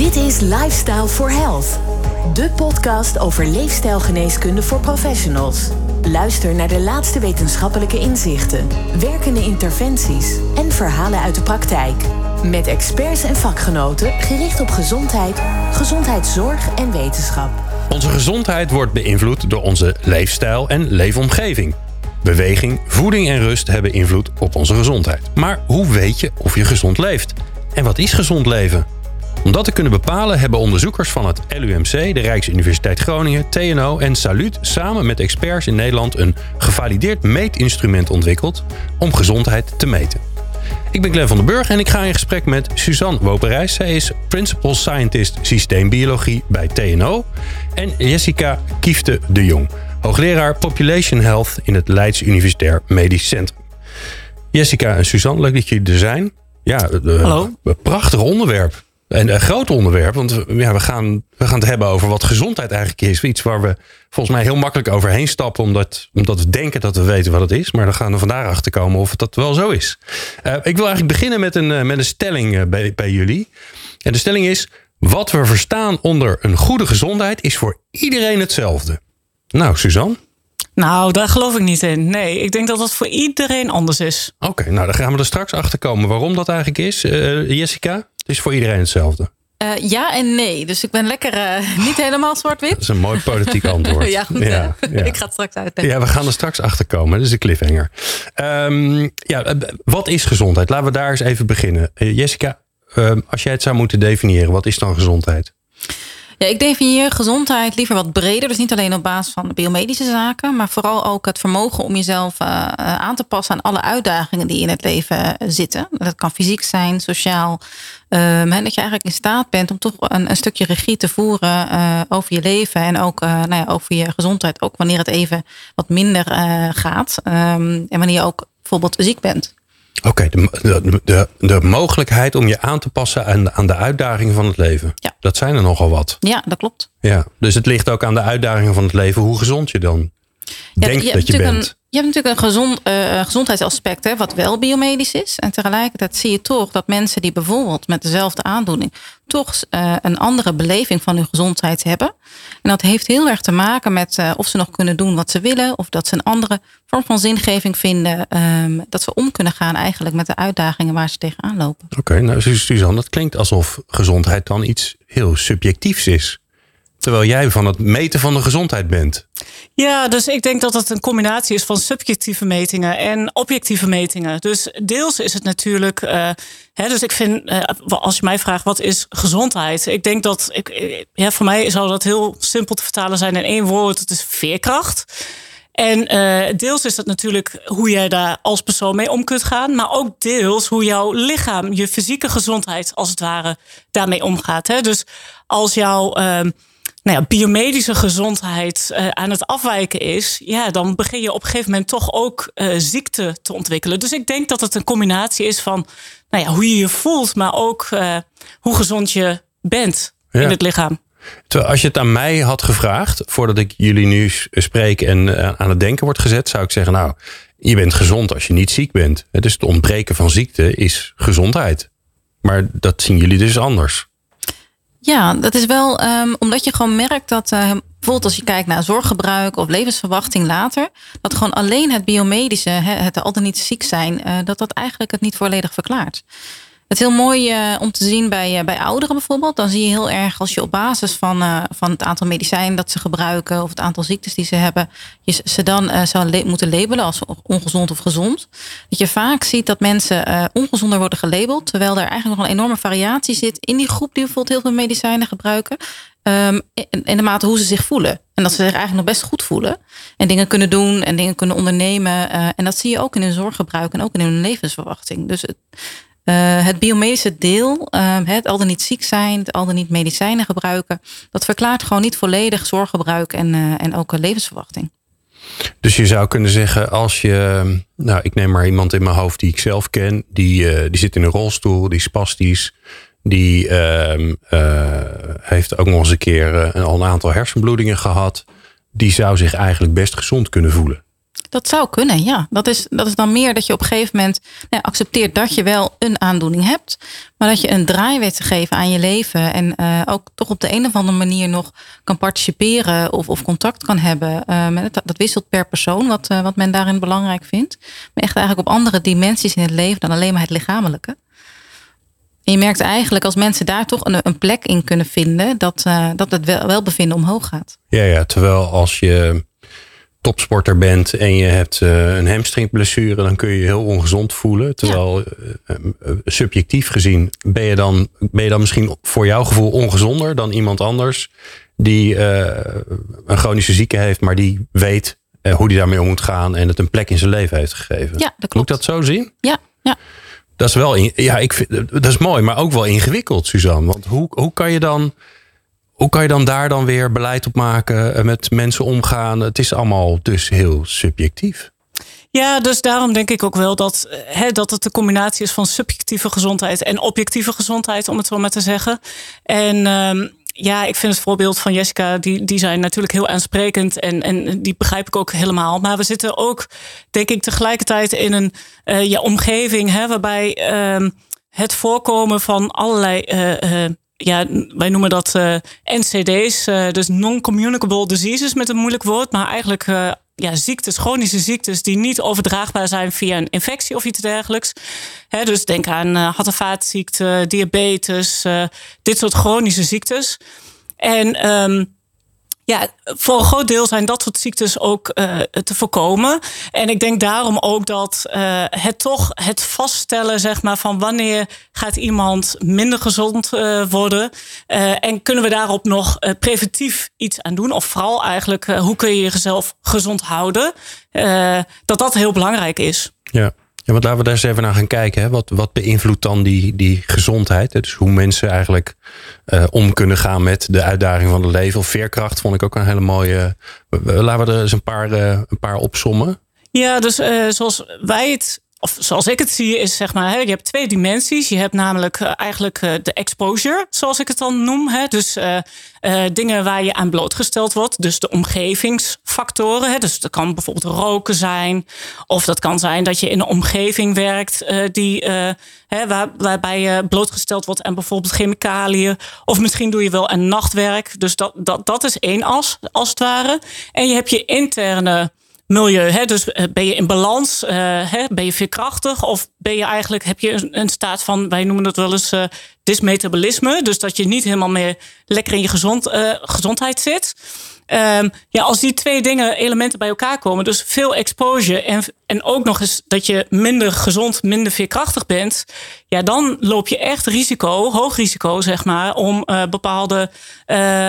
Dit is Lifestyle for Health, de podcast over leefstijlgeneeskunde voor professionals. Luister naar de laatste wetenschappelijke inzichten, werkende interventies en verhalen uit de praktijk. Met experts en vakgenoten gericht op gezondheid, gezondheidszorg en wetenschap. Onze gezondheid wordt beïnvloed door onze leefstijl en leefomgeving. Beweging, voeding en rust hebben invloed op onze gezondheid. Maar hoe weet je of je gezond leeft? En wat is gezond leven? Om dat te kunnen bepalen hebben onderzoekers van het LUMC, de Rijksuniversiteit Groningen, TNO en Salut samen met experts in Nederland een gevalideerd meetinstrument ontwikkeld om gezondheid te meten. Ik ben Glenn van den Burg en ik ga in gesprek met Suzanne Woperijs. Zij is Principal Scientist Systeembiologie bij TNO. En Jessica Kiefte de Jong, hoogleraar Population Health in het Leids Universitair Medisch Centrum. Jessica en Suzanne, leuk dat jullie er zijn. Ja, Hallo. Een prachtig onderwerp. En een groot onderwerp, want ja, we, gaan, we gaan het hebben over wat gezondheid eigenlijk is. Iets waar we volgens mij heel makkelijk overheen stappen, omdat, omdat we denken dat we weten wat het is. Maar dan gaan we vandaag achter komen of dat wel zo is. Uh, ik wil eigenlijk beginnen met een, met een stelling eh, bij, bij jullie. En de stelling is: wat we verstaan onder een goede gezondheid is voor iedereen hetzelfde. Nou, Suzanne? Nou, daar geloof ik niet in. Nee, ik denk dat dat voor iedereen anders is. Oké, nou dan gaan we er straks achter komen waarom dat eigenlijk is. Uh, Jessica, het is voor iedereen hetzelfde. Uh, ja en nee. Dus ik ben lekker uh, niet helemaal zwart-wit. Dat is een mooi politiek antwoord. ja, goed. Ja, ja. Ik ga het straks uitleggen. Ja, we gaan er straks achter komen. Dat is een cliffhanger. Um, ja, wat is gezondheid? Laten we daar eens even beginnen. Jessica, um, als jij het zou moeten definiëren, wat is dan gezondheid? Ja, ik definieer gezondheid liever wat breder. Dus niet alleen op basis van biomedische zaken, maar vooral ook het vermogen om jezelf uh, aan te passen aan alle uitdagingen die in het leven zitten. Dat kan fysiek zijn, sociaal. Um, dat je eigenlijk in staat bent om toch een, een stukje regie te voeren over je leven en ook nou ja, over je gezondheid. Ook wanneer het even wat minder gaat. Um, en wanneer je ook bijvoorbeeld ziek bent. Oké, okay, de, de, de, mogelijkheid om je aan te passen aan, aan de uitdagingen van het leven. Ja. Dat zijn er nogal wat. Ja, dat klopt. Ja, dus het ligt ook aan de uitdagingen van het leven hoe gezond je dan ja, denkt je dat je bent. Een, je hebt natuurlijk een gezond, uh, gezondheidsaspect, hè, wat wel biomedisch is. En tegelijkertijd zie je toch dat mensen die bijvoorbeeld met dezelfde aandoening toch uh, een andere beleving van hun gezondheid hebben. En dat heeft heel erg te maken met uh, of ze nog kunnen doen wat ze willen, of dat ze een andere vorm van zingeving vinden. Um, dat ze om kunnen gaan eigenlijk met de uitdagingen waar ze tegenaan lopen. Oké, okay, nou Suzanne, dat klinkt alsof gezondheid dan iets heel subjectiefs is. Terwijl jij van het meten van de gezondheid bent. Ja, dus ik denk dat het een combinatie is van subjectieve metingen en objectieve metingen. Dus deels is het natuurlijk. Uh, hè, dus ik vind, uh, als je mij vraagt wat is gezondheid, ik denk dat ik, ja, voor mij zou dat heel simpel te vertalen zijn in één woord: het is veerkracht. En deels is dat natuurlijk hoe jij daar als persoon mee om kunt gaan. Maar ook deels hoe jouw lichaam, je fysieke gezondheid als het ware, daarmee omgaat. Hè? Dus als jouw nou ja, biomedische gezondheid uh, aan het afwijken is, ja, dan begin je op een gegeven moment toch ook uh, ziekte te ontwikkelen. Dus ik denk dat het een combinatie is van nou ja, hoe je je voelt, maar ook uh, hoe gezond je bent ja. in het lichaam. Terwijl als je het aan mij had gevraagd, voordat ik jullie nu spreek en aan het denken wordt gezet, zou ik zeggen, nou, je bent gezond als je niet ziek bent. Dus het ontbreken van ziekte is gezondheid. Maar dat zien jullie dus anders. Ja, dat is wel um, omdat je gewoon merkt dat uh, bijvoorbeeld als je kijkt naar zorggebruik of levensverwachting later, dat gewoon alleen het biomedische, het al dan niet ziek zijn, uh, dat dat eigenlijk het niet volledig verklaart. Het is heel mooi uh, om te zien bij, uh, bij ouderen bijvoorbeeld. Dan zie je heel erg als je op basis van, uh, van het aantal medicijnen dat ze gebruiken of het aantal ziektes die ze hebben, je ze dan zou moeten labelen als ongezond of gezond. Dat je vaak ziet dat mensen ongezonder worden gelabeld, terwijl er eigenlijk nog een enorme variatie zit in die groep die bijvoorbeeld heel veel medicijnen gebruiken. Um, in, in de mate hoe ze zich voelen. En dat ze zich eigenlijk nog best goed voelen. En dingen kunnen doen en dingen kunnen ondernemen. en dat zie je ook in hun zorggebruik en ook in hun levensverwachting. Dus het, uh, het biomedische deel, het al dan niet ziek zijn, het al dan niet medicijnen gebruiken, dat verklaart gewoon niet volledig zorggebruik en, uh, en ook levensverwachting. Dus je zou kunnen zeggen, als je, nou, ik neem maar iemand in mijn hoofd die ik zelf ken, die, die zit in een rolstoel, die is spastisch, die ehm, heeft ook nog eens een keer al een aantal hersenbloedingen gehad, die zou zich eigenlijk best gezond kunnen voelen. Dat zou kunnen, ja. Dat is, dat is dan meer dat je op een gegeven moment nou, accepteert dat je wel een aandoening hebt. Maar dat je een draai weet te geven aan je leven. En uh, ook toch op de een of andere manier nog kan participeren of, of contact kan hebben. Uh, met, dat, dat, wisselt per persoon, wat, uh, wat men daarin belangrijk vindt. Maar echt eigenlijk op andere dimensies in het leven dan alleen maar het lichamelijke. En je merkt eigenlijk als mensen daar toch een, een plek in kunnen vinden, dat, dat het wel, welbevinden omhoog gaat. Ja, ja, terwijl als je topsporter bent en je hebt uh, een hamstringblessure, dan kun je je heel ongezond voelen. Terwijl ja. uh, uh, subjectief gezien ben je, dan, ben je dan misschien voor jouw gevoel ongezonder dan iemand anders die een chronische ziekte heeft, maar die weet hoe die daarmee om moet gaan en het een plek in zijn leven heeft gegeven. Ja, dat klopt. Moet ik dat zo zien? Ja, ja. Dat is wel, in, ja, ik vind, dat is mooi, maar ook wel ingewikkeld, Suzanne. Want hoe, hoe kan je dan hoe kan je dan daar dan weer beleid op maken, met mensen omgaan? Het is allemaal dus heel subjectief. Ja, dus daarom denk ik ook wel dat, hè, dat het de combinatie is van subjectieve gezondheid en objectieve gezondheid, om het zo maar te zeggen. En um, ja, ik vind het voorbeeld van Jessica, die, die zijn natuurlijk heel aansprekend en, en die begrijp ik ook helemaal. Maar we zitten ook, denk ik, tegelijkertijd in een uh, ja, omgeving hè, waarbij um, het voorkomen van allerlei. Ja, wij noemen dat uh, NCD's, uh, dus non-communicable diseases met een moeilijk woord, maar eigenlijk uh, ja, ziektes, chronische ziektes die niet overdraagbaar zijn via een infectie of iets dergelijks. He, dus denk aan hart- en vaatziekten, diabetes, dit soort chronische ziektes. En um, ja, voor een groot deel zijn dat soort ziektes ook uh, te voorkomen. En ik denk daarom ook dat uh, het toch het vaststellen, zeg maar, van wanneer gaat iemand minder gezond uh, worden. en kunnen we daarop nog preventief iets aan doen? Of vooral eigenlijk, hoe kun je jezelf gezond houden? dat dat heel belangrijk is. Ja. Ja, want laten we daar eens even naar gaan kijken. Hè. Wat, wat beïnvloedt dan die, die gezondheid? Dus hoe mensen eigenlijk uh, om kunnen gaan met de uitdaging van het leven. Of veerkracht vond ik ook een hele mooie. Laten we er eens een paar, uh, een paar opsommen. Ja, dus zoals wij het of zoals ik het zie, is zeg maar, je hebt twee dimensies. Je hebt namelijk uh, eigenlijk uh, de exposure, zoals ik het dan noem. Dus uh, dingen waar je aan blootgesteld wordt. Dus de omgevingsfactoren. Dus dat kan bijvoorbeeld roken zijn. Of dat kan zijn dat je in een omgeving werkt die, waarbij je blootgesteld wordt aan bijvoorbeeld chemicaliën. Of misschien doe je wel een nachtwerk. Dus dat, dat, dat is één as, als het ware. En je hebt je interne milieu. Hè? Dus ben je in balans? Uh, hè? Ben je veerkrachtig? Of ben je eigenlijk, heb je een, een staat van, wij noemen dat wel eens uh, dysmetabolisme. Dus dat je niet helemaal meer lekker in je gezond, gezondheid zit. Um, ja, als die twee dingen, elementen bij elkaar komen, dus veel exposure en, en ook nog eens dat je minder gezond, minder veerkrachtig bent, ja, dan loop je echt risico, hoog risico, zeg maar, om bepaalde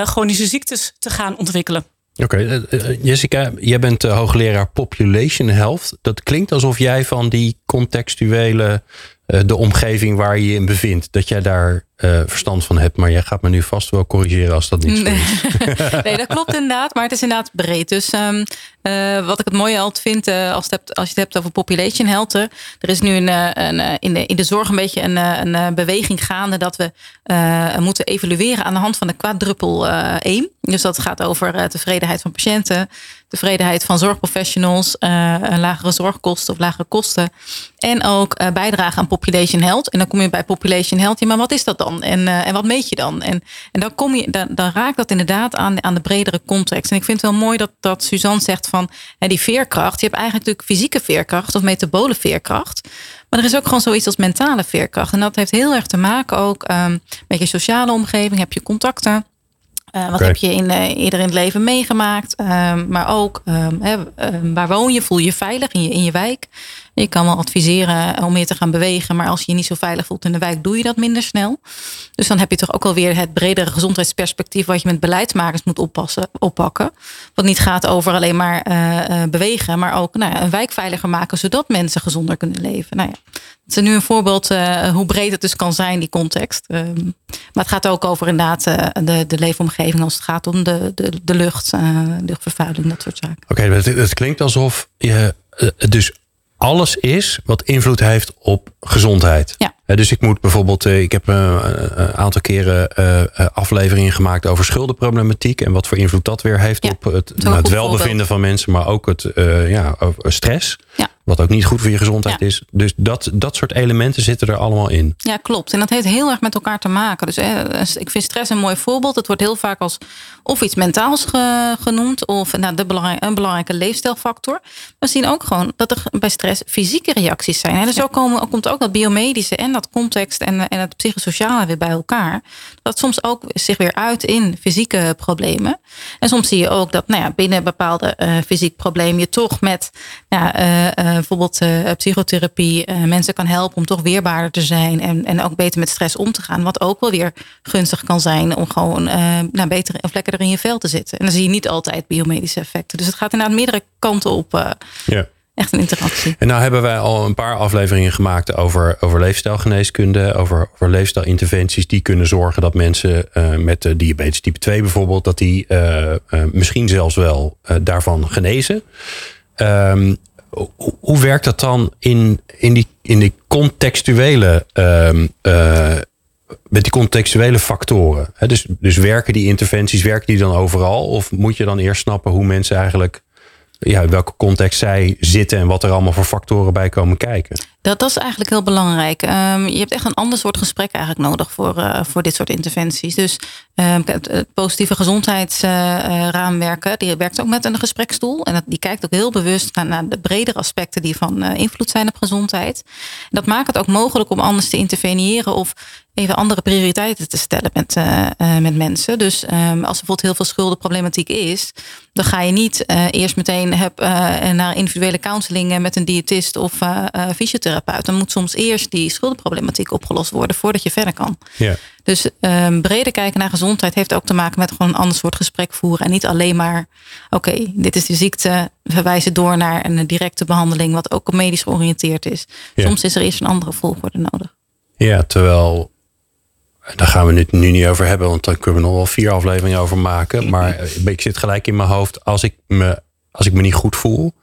chronische ziektes te gaan ontwikkelen. Oké, okay. uh, Jessica, jij bent hoogleraar Population Health. Dat klinkt alsof jij van die contextuele, de omgeving waar je je in bevindt, dat jij daar verstand van hebt. Maar jij gaat me nu vast wel corrigeren als dat niet zo is. nee, dat klopt inderdaad, maar het is inderdaad breed. Dus um, wat ik het mooie altijd vind, als, het hebt, als je het hebt over Population Health, er is nu een, een, in, de, in de zorg een beetje een, een beweging gaande dat we moeten evalueren aan de hand van de quadruppel aim. Dus dat gaat over tevredenheid van patiënten, tevredenheid van zorgprofessionals, lagere zorgkosten of lagere kosten. En ook bijdrage aan population health. En dan kom je bij population health. Ja, maar wat is dat dan? En, uh, en wat meet je dan? En, en dan, kom je, dan, dan raakt dat inderdaad aan, aan de bredere context. En ik vind het wel mooi dat, dat Suzanne zegt van hè, die veerkracht. Je hebt eigenlijk natuurlijk fysieke veerkracht of metabole veerkracht. Maar er is ook gewoon zoiets als mentale veerkracht. En dat heeft heel erg te maken ook um, met je sociale omgeving. Heb je contacten? Uh, wat okay. heb je in, uh, eerder in het leven meegemaakt? Uh, maar ook hè, waar woon je? Voel je je veilig in je, in je wijk? Je kan wel adviseren om meer te gaan bewegen, maar als je je niet zo veilig voelt in de wijk, doe je dat minder snel. Dus dan heb je toch ook alweer het bredere gezondheidsperspectief wat je met beleidsmakers moet oppassen, oppakken. Wat niet gaat over alleen maar uh, bewegen, maar ook nou ja, een wijk veiliger maken, zodat mensen gezonder kunnen leven. Nou ja, het is nu een voorbeeld uh, hoe breed het dus kan zijn, die context. Uh, maar het gaat ook over inderdaad de, de leefomgeving als het gaat om de, de, de lucht, luchtvervuiling, dat soort zaken. Oké, okay, het, klinkt alsof je dus alles is wat invloed heeft op gezondheid. Ja. dus ik moet bijvoorbeeld, ik heb een aantal keren afleveringen gemaakt over schuldenproblematiek en wat voor invloed dat weer heeft op het, nou, het welbevinden van mensen, maar ook het ja, stress. Ja. Wat ook niet goed voor je gezondheid is. Dus dat, dat soort elementen zitten er allemaal in. Ja, klopt. En dat heeft heel erg met elkaar te maken. Dus eh, ik vind stress een mooi voorbeeld. Het wordt heel vaak als of iets mentaals genoemd. Of nou, de belangrijk, een belangrijke leefstijlfactor. We zien ook gewoon dat er bij stress fysieke reacties zijn. En dus zo komen, komt ook dat biomedische en dat context en, en het psychosociale weer bij elkaar. Dat soms ook zich weer uit in fysieke problemen. En soms zie je ook dat nou ja, binnen bepaalde uh, fysiek probleem je toch met ja, uh, bijvoorbeeld uh, psychotherapie uh, mensen kan helpen om toch weerbaarder te zijn en, en ook beter met stress om te gaan. Wat ook wel weer gunstig kan zijn om gewoon nou, beter of lekkerder in je vel te zitten. En dan zie je niet altijd biomedische effecten. Dus het gaat inderdaad meerdere kanten op. ja. Echt een interactie. En nou hebben wij al een paar afleveringen gemaakt over, over leefstijlgeneeskunde, over, over leefstijlinterventies die kunnen zorgen dat mensen met diabetes type 2 bijvoorbeeld, dat die misschien zelfs wel daarvan genezen. Um, hoe werkt dat dan in, in, die, in die contextuele, um, uh, met die contextuele factoren? dus, dus werken die interventies, werken die dan overal? Of moet je dan eerst snappen hoe mensen eigenlijk ja, in welke context zij zitten en wat er allemaal voor factoren bij komen kijken. Dat, is eigenlijk heel belangrijk. Um, je hebt echt een ander soort gesprek eigenlijk nodig voor, uh, voor dit soort interventies. Dus um, het positieve gezondheidsraamwerken, die werkt ook met een gespreksstoel. En dat, die kijkt ook heel bewust naar, de bredere aspecten die van uh, invloed zijn op gezondheid. Dat maakt het ook mogelijk om anders te interveneren of even andere prioriteiten te stellen met, uh, met mensen. Dus um, als er bijvoorbeeld heel veel schuldenproblematiek is, dan ga je niet eerst meteen heb, naar individuele counseling met een diëtist of fysiotherapeut. Dan moet soms eerst die schuldenproblematiek opgelost worden voordat je verder kan. Ja. Dus um, breder kijken naar gezondheid heeft ook te maken met gewoon een ander soort gesprek voeren. En niet alleen maar, oké, dit is de ziekte, verwijzen door naar een directe behandeling, wat ook medisch georiënteerd is. Ja. Soms is er eerst een andere volgorde nodig. Ja, terwijl daar gaan we het nu niet over hebben, want dan kunnen we nog wel vier afleveringen over maken. Maar ik zit gelijk in mijn hoofd, als ik me, als ik me niet goed voel,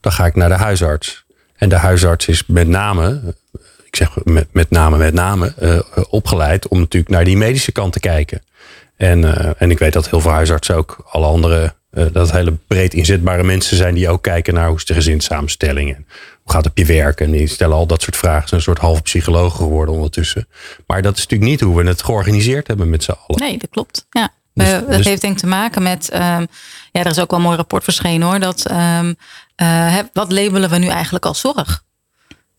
dan ga ik naar de huisarts. En de huisarts is met name, ik zeg met, met name, met name, uh, opgeleid om natuurlijk naar die medische kant te kijken. En, uh, en ik weet dat heel veel huisartsen ook alle andere, uh, dat hele breed inzetbare mensen zijn die ook kijken naar hoe is de gezinssamenstelling. En hoe gaat het op je werk? En die stellen al dat soort vragen. Ze zijn een soort halve psycholoog geworden ondertussen. Maar dat is natuurlijk niet hoe we het georganiseerd hebben met z'n allen. Nee, dat klopt. Ja. Dus, dat dus... heeft denk ik te maken met. Um, ja, er is ook wel een mooi rapport verschenen hoor. Dat um, uh, wat labelen we nu eigenlijk als zorg?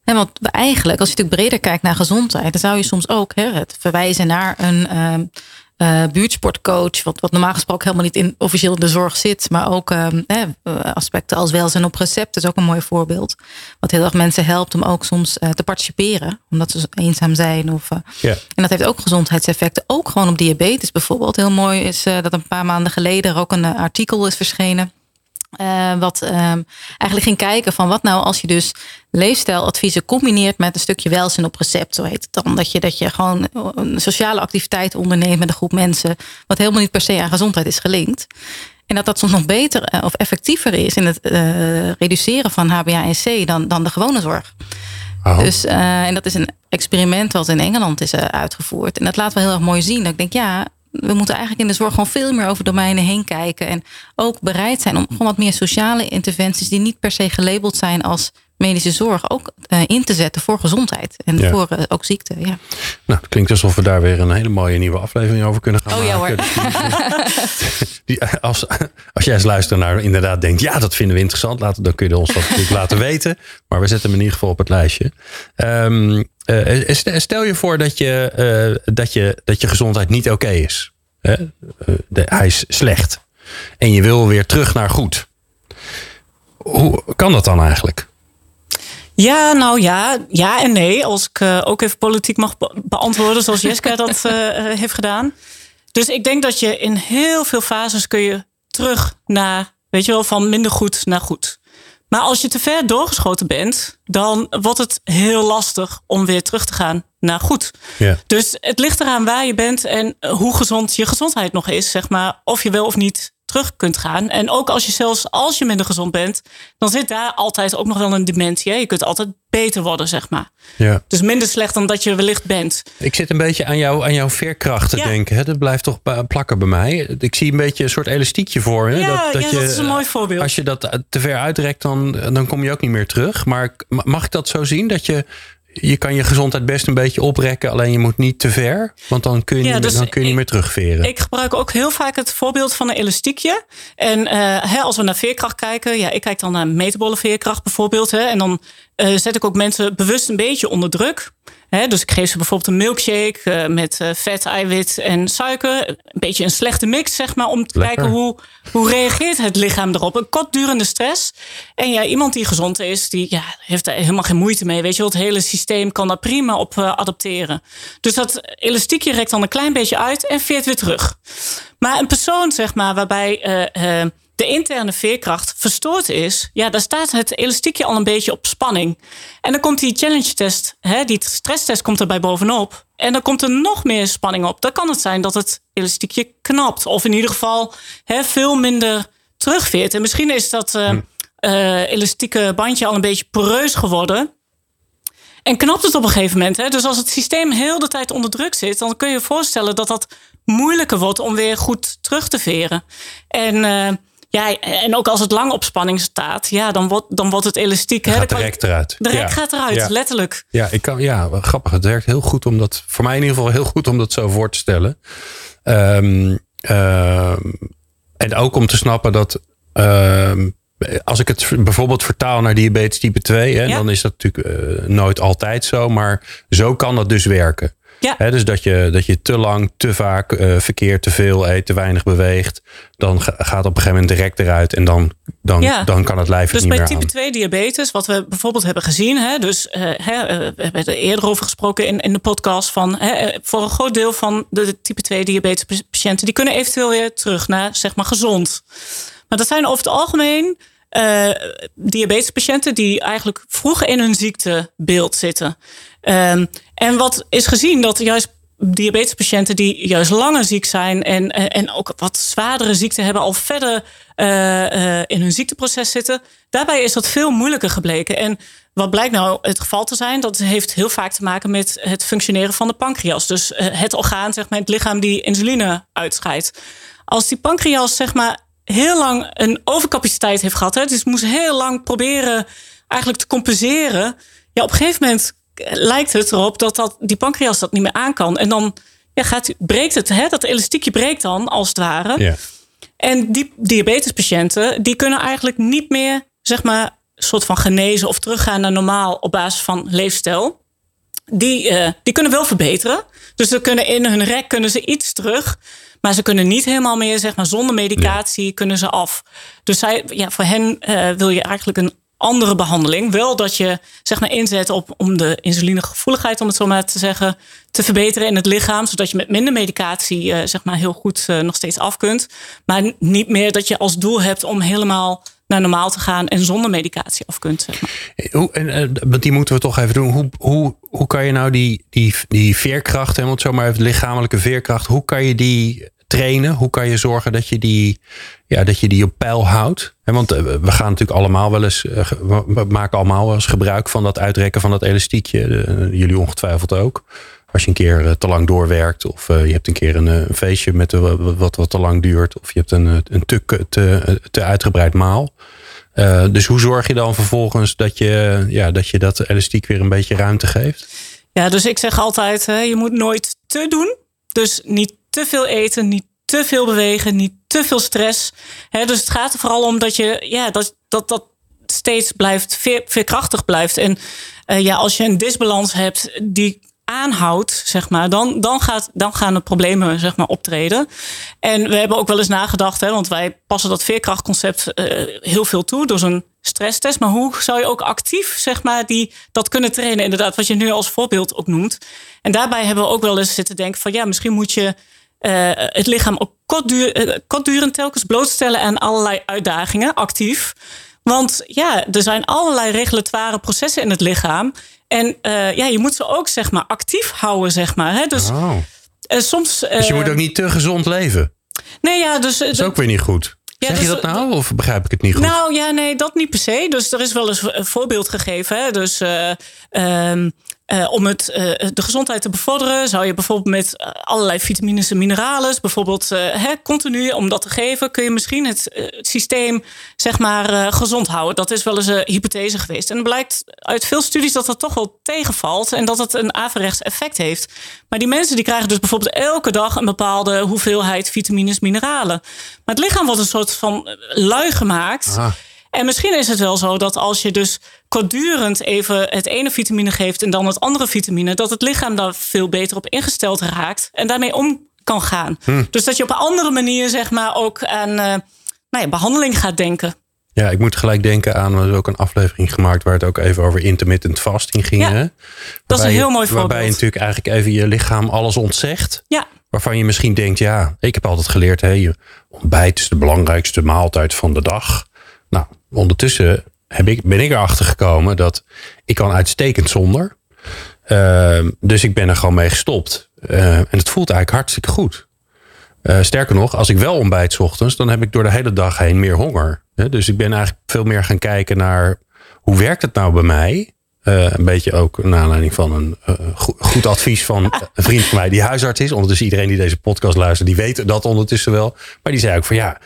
En want eigenlijk, als je natuurlijk breder kijkt naar gezondheid, dan zou je soms ook hè, het verwijzen naar een, um, uh, buurtsportcoach, wat, wat normaal gesproken helemaal niet in officieel in de zorg zit, maar ook uh, aspecten als welzijn op recept is ook een mooi voorbeeld. Wat heel erg mensen helpt om ook soms uh, te participeren, omdat ze eenzaam zijn. Of. En dat heeft ook gezondheidseffecten, ook gewoon op diabetes bijvoorbeeld. Heel mooi is dat een paar maanden geleden er ook een artikel is verschenen uh, wat uh, eigenlijk ging kijken van wat nou als je dus leefstijladviezen combineert met een stukje welzijn op recept, zo heet het dan. Dat je, dat je gewoon een sociale activiteit onderneemt met een groep mensen, wat helemaal niet per se aan gezondheid is gelinkt. En dat dat soms nog beter uh, of effectiever is in het uh, reduceren van HbA1c dan, dan de gewone zorg. Oh. Dus, en dat is een experiment wat in Engeland is uitgevoerd. En dat laat wel heel erg mooi zien. Dat ik denk, ja, we moeten eigenlijk in de zorg gewoon veel meer over domeinen heen kijken. En ook bereid zijn om gewoon wat meer sociale interventies die niet per se gelabeld zijn als medische zorg ook uh, in te zetten voor gezondheid en ja. voor uh, ook ziekte. Ja. Nou, het klinkt alsof we daar weer een hele mooie nieuwe aflevering over kunnen gaan oh, maken. Ja, hoor. Die, als, als jij als luisteraar inderdaad denkt, ja, dat vinden we interessant, laat, dan kun je ons dat natuurlijk laten weten. Maar we zetten hem in ieder geval op het lijstje. Um, uh, stel je voor dat je, dat je, dat je gezondheid niet oké okay is. Hè? De, hij is slecht. En je wil weer terug naar goed. Hoe kan dat dan eigenlijk? Ja, nou ja, ja en nee. Als ik uh, ook even politiek mag be beantwoorden, zoals Jeska dat uh, heeft gedaan. Dus ik denk dat je in heel veel fases kun je terug naar, weet je wel, van minder goed naar goed. Maar als je te ver doorgeschoten bent, dan wordt het heel lastig om weer terug te gaan naar goed. Ja. Dus het ligt eraan waar je bent en hoe gezond je gezondheid nog is, zeg maar, of je wel of niet terug kunt gaan. En ook als je zelfs als je minder gezond bent, dan zit daar altijd ook nog wel een dementie. Hè? Je kunt altijd beter worden, zeg maar. Ja. Dus minder slecht dan dat je wellicht bent. Ik zit een beetje aan, jou, aan jouw veerkracht te Ja. denken. Hè? Dat blijft toch plakken bij mij. Ik zie een beetje een soort elastiekje voor. Hè? Ja, ja, dat is een mooi voorbeeld. Als je dat te ver uitrekt, dan, dan kom je ook niet meer terug. Maar mag ik dat zo zien? Dat je, je kan je gezondheid best een beetje oprekken. Alleen je moet niet te ver. Want dan kun je, Ja, niet, dus meer- dan kun je niet meer terugveren. Ik gebruik ook heel vaak het voorbeeld van een elastiekje. En eh, hè, als we naar veerkracht kijken, ja, ik kijk dan naar metabole veerkracht bijvoorbeeld. Hè, en dan eh, zet ik ook mensen bewust een beetje onder druk. Dus ik geef ze bijvoorbeeld een milkshake eh, met eh, vet, eiwit en suiker. Een beetje een slechte mix, zeg maar, om te Lekker. kijken hoe, hoe reageert het lichaam erop. Een kortdurende stress. En ja, iemand die gezond is, die ja, heeft daar helemaal geen moeite mee. Weet je wel, het hele systeem kan daar prima op eh, adapteren. Dus dat elastiekje rekt dan een klein beetje uit en veert weer terug. Maar een persoon, zeg maar, waarbij de interne veerkracht verstoord is, ja, daar staat het elastiekje al een beetje op spanning. En dan komt die challenge test, hè, die stresstest komt erbij bovenop. En dan komt er nog meer spanning op. Dan kan het zijn dat het elastiekje knapt. Of in ieder geval hè, veel minder terugveert. En misschien is dat eh, elastieke bandje al een beetje poreus geworden. En knapt het op een gegeven moment. Hè? Dus als het systeem heel de tijd onder druk zit, dan kun je je voorstellen dat dat moeilijker wordt om weer goed terug te veren. En, eh, ja, en ook als het lang op spanning staat, ja, dan, wordt, dan wordt het elastiek. hè, gaat rek eruit. De rek Ja. gaat eruit, Ja. letterlijk. Ja, ik kan, ja, grappig. Het werkt heel goed om dat, voor mij in ieder geval heel goed om dat zo voor te stellen. Ehm, ehm, en ook om te snappen dat, ehm, als ik het bijvoorbeeld vertaal naar diabetes type 2, hè, Ja. dan is dat natuurlijk eh, nooit altijd zo, maar zo kan dat dus werken. Ja. Dus dat je, dat je te lang, te vaak eh, verkeerd, te veel eet, te weinig beweegt. Dan ga- gaat op een gegeven moment de rek eruit en dan, dan, Ja. dan kan het lijf het Dus niet bij meer type aan. 2 diabetes, wat we bijvoorbeeld hebben gezien, hè, dus hè, eh, we hebben er eerder over gesproken in, in de podcast, van hè, voor een groot deel van de, type 2 diabetes patiënten, die kunnen eventueel weer terug naar zeg maar gezond. Maar dat zijn over het algemeen eh diabetespatiënten die eigenlijk vroeg in hun ziektebeeld zitten. Ehm, en wat is gezien dat juist diabetespatiënten die juist langer ziek zijn en, en ook wat zwaardere ziekten hebben, al verder eh, eh, in hun ziekteproces zitten. Daarbij is dat veel moeilijker gebleken. En wat blijkt nou het geval te zijn, dat heeft heel vaak te maken met het functioneren van de pancreas. Dus eh, het orgaan, zeg maar, het lichaam die insuline uitscheidt. Als die pancreas, zeg maar, heel lang een overcapaciteit heeft gehad, hè, dus moest heel lang proberen eigenlijk te compenseren. Ja, op een gegeven moment lijkt het erop dat, dat die pancreas dat niet meer aan kan. En dan ja, gaat, breekt het, hè, dat elastiekje breekt dan als het ware. Ja. En die diabetespatiënten, die kunnen eigenlijk niet meer, zeg maar, soort van genezen of teruggaan naar normaal op basis van leefstijl. Die, eh, die kunnen wel verbeteren. Dus ze kunnen in hun rek kunnen ze iets terug. Maar ze kunnen niet helemaal meer, zeg maar, zonder medicatie kunnen ze af. Dus zij, ja, voor hen eh, wil je eigenlijk een andere behandeling. Wel dat je zeg maar inzet op om de insulinegevoeligheid, om het zo maar te zeggen, te verbeteren in het lichaam. Zodat je met minder medicatie eh, zeg maar heel goed eh, nog steeds af kunt. Maar niet meer dat je als doel hebt om helemaal naar normaal te gaan en zonder medicatie af kunt. Zeg maar. Hoe, en, eh, die moeten we toch even doen. Hoe, hoe, hoe kan je nou die, die, die veerkracht, want zo lichamelijke veerkracht, hoe kan je die trainen? Hoe kan je zorgen dat je die, ja, dat je die op peil houdt? Want eh, we gaan natuurlijk allemaal wel eens, eh, we maken allemaal wel eens gebruik van dat uitrekken van dat elastiekje. Eh, jullie ongetwijfeld ook. Als je een keer te lang doorwerkt, of je hebt een keer een, feestje met wat, wat, te lang duurt, of je hebt een, een te, te, te uitgebreid maal. Dus hoe zorg je dan vervolgens dat je, ja, dat je dat elastiek weer een beetje ruimte geeft? Ja, dus ik zeg altijd, hè, je moet nooit te doen. Dus niet te veel eten, niet te veel bewegen, niet te veel stress. Dus het gaat er vooral om dat je, ja, dat, dat, dat steeds blijft, veer, veerkrachtig blijft. En eh, ja, als je een disbalans hebt die aanhoudt, zeg maar, dan, dan, gaat, dan gaan de problemen zeg maar, optreden. En we hebben ook wel eens nagedacht, hè, want wij passen dat veerkrachtconcept eh, heel veel toe door zo'n stresstest. Maar hoe zou je ook actief zeg maar, die, dat kunnen trainen? Inderdaad, wat je nu als voorbeeld ook noemt. En daarbij hebben we ook wel eens zitten denken van ja, misschien moet je eh, het lichaam ook kortduur, eh, kortdurend telkens blootstellen aan allerlei uitdagingen, actief. Want ja, er zijn allerlei regulatoire processen in het lichaam. En eh, ja, je moet ze ook zeg maar actief houden, zeg maar. Hè? Dus Oh. soms. Dus je moet ook niet te gezond leven. Nee, ja, dus. Dat is ook weer niet goed. Ja, zeg je dus- dat nou of begrijp ik het niet goed? Nou ja, nee, dat niet per se. Dus er is wel eens een voorbeeld gegeven. Hè? Dus eh, eh, om het, eh, de gezondheid te bevorderen, zou je bijvoorbeeld met eh, allerlei vitamines en mineralen, bijvoorbeeld hè, continu om dat te geven, kun je misschien het, systeem zeg maar gezond houden. Dat is wel eens een hypothese geweest. En het blijkt uit veel studies dat dat toch wel tegenvalt en dat het een averechts effect heeft. Maar die mensen die krijgen dus bijvoorbeeld elke dag een bepaalde hoeveelheid vitamines, mineralen. Maar het lichaam wordt een soort van lui gemaakt. En misschien is het wel zo dat als je dus kortdurend even het ene vitamine geeft en dan het andere vitamine, dat het lichaam daar veel beter op ingesteld raakt en daarmee om kan gaan. Dus dat je op een andere manier, zeg maar, ook aan eh, nou ja, behandeling gaat denken. Ja, ik moet gelijk denken aan, we hebben ook een aflevering gemaakt waar het ook even over intermittent fasting ging. Ja, hè? Dat is een heel mooi voorbeeld. Waarbij je natuurlijk eigenlijk even je lichaam alles ontzegt. Ja, Waarvan je misschien denkt, ja, ik heb altijd geleerd, je ontbijt is de belangrijkste maaltijd van de dag. Nou, ondertussen heb ik, ben ik erachter gekomen dat ik kan uitstekend zonder. Ehm, dus ik ben er gewoon mee gestopt. Eh, en het voelt eigenlijk hartstikke goed. Eh, sterker nog, als ik wel ontbijt ochtends, dan heb ik door de hele dag heen meer honger. Dus ik ben eigenlijk veel meer gaan kijken naar hoe werkt het nou bij mij? Eh, een beetje ook naar aanleiding van een eh, go- goed advies van een vriend van mij die huisarts is. Ondertussen iedereen die deze podcast luistert, die weet dat ondertussen wel. Maar die zei ook van ja,